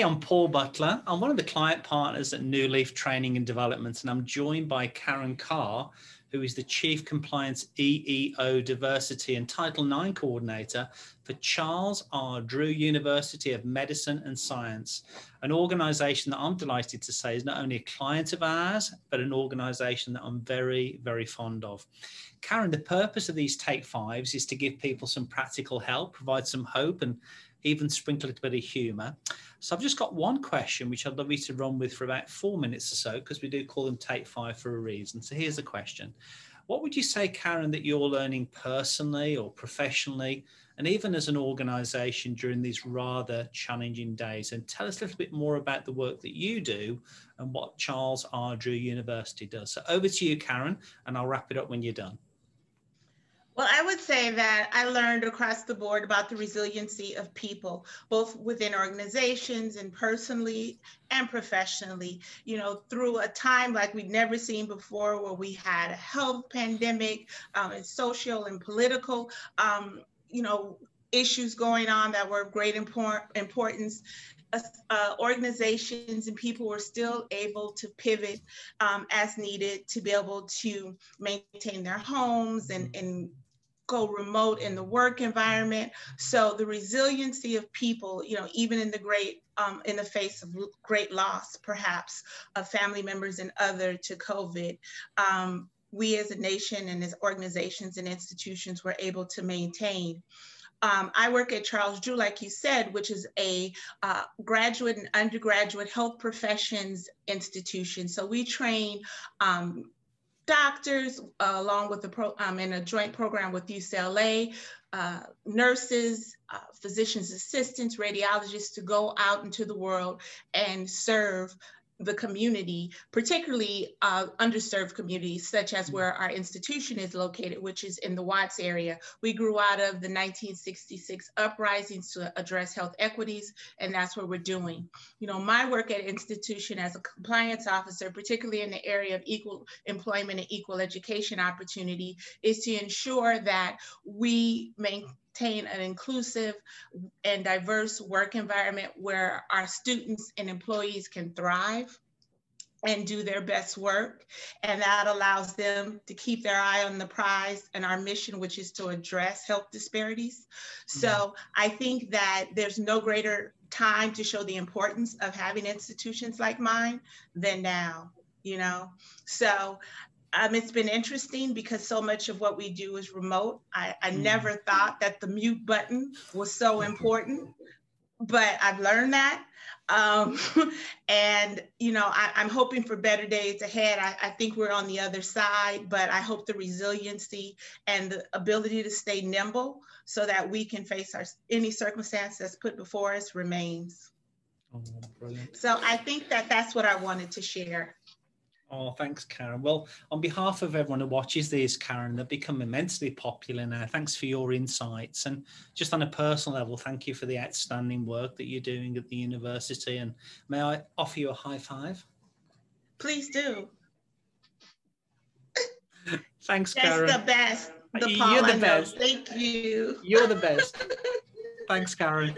Paul Butler. I'm one of the client partners at New Leaf Training and Development, and I'm joined by Karen Carr, who is the Chief Compliance EEO Diversity and Title IX Coordinator for Charles R. Drew University of Medicine and Science, an organization that I'm delighted to say is not only a client of ours, but an organization that I'm very, very fond of. Karen, the purpose of these Take Fives is to give people some practical help, provide some hope, and even sprinkle a little bit of humour. So I've just got one question, which I'd love you to run with for about four minutes or so, because we do call them Take Five for a reason. So here's the question. What would you say, Karen, that you're learning personally or professionally, and even as an organisation during these rather challenging days? And tell us a little bit more about the work that you do and what Charles R. Drew University does. So over to you, Karen, and I'll wrap it up when you're done. Well, I would say that I learned across the board about the resiliency of people, both within organizations and personally and professionally, you know, through a time like we'd never seen before where we had a health pandemic um, and social and political, um, you know, issues going on that were of great import- importance. Uh, organizations and people were still able to pivot um, as needed to be able to maintain their homes and, and go remote in the work environment. So the resiliency of people, you know, even in the great, um, in the face of great loss, perhaps of family members and other to COVID, um, we as a nation and as organizations and institutions were able to maintain. Um, I work at Charles Drew, like you said, which is a uh, graduate and undergraduate health professions institution. So we train um, doctors, uh, along with the pro, um, in a joint program with UCLA, uh, nurses, uh, physicians assistants, radiologists to go out into the world and serve the community, particularly uh, underserved communities, such as where our institution is located, which is in the Watts area. We grew out of the 1966 uprisings to address health equities, and that's what we're doing. You know, my work at institution as a compliance officer, particularly in the area of equal employment and equal education opportunity, is to ensure that we maintain an inclusive and diverse work environment where our students and employees can thrive and do their best work. And that allows them to keep their eye on the prize and our mission, which is to address health disparities. Mm-hmm. So I think that there's no greater time to show the importance of having institutions like mine than now, you know? So um, it's been interesting because so much of what we do is remote. I, I mm. never thought that the mute button was so important, but I've learned that. Um, and, you know, I, am hoping for better days ahead. I, I, think we're on the other side, but I hope the resiliency and the ability to stay nimble so that we can face our, any circumstance that's put before us remains. Oh, so I think that that's what I wanted to share. Oh, thanks, Karen. Well, on behalf of everyone who watches these, Karen, they've become immensely popular now. Thanks for your insights. And just on a personal level, thank you for the outstanding work that you're doing at the university. And may I offer you a high five? Please do. Thanks, That's Karen. That's the best. The you're the best. Thank you. You're the best. Thanks, Karen.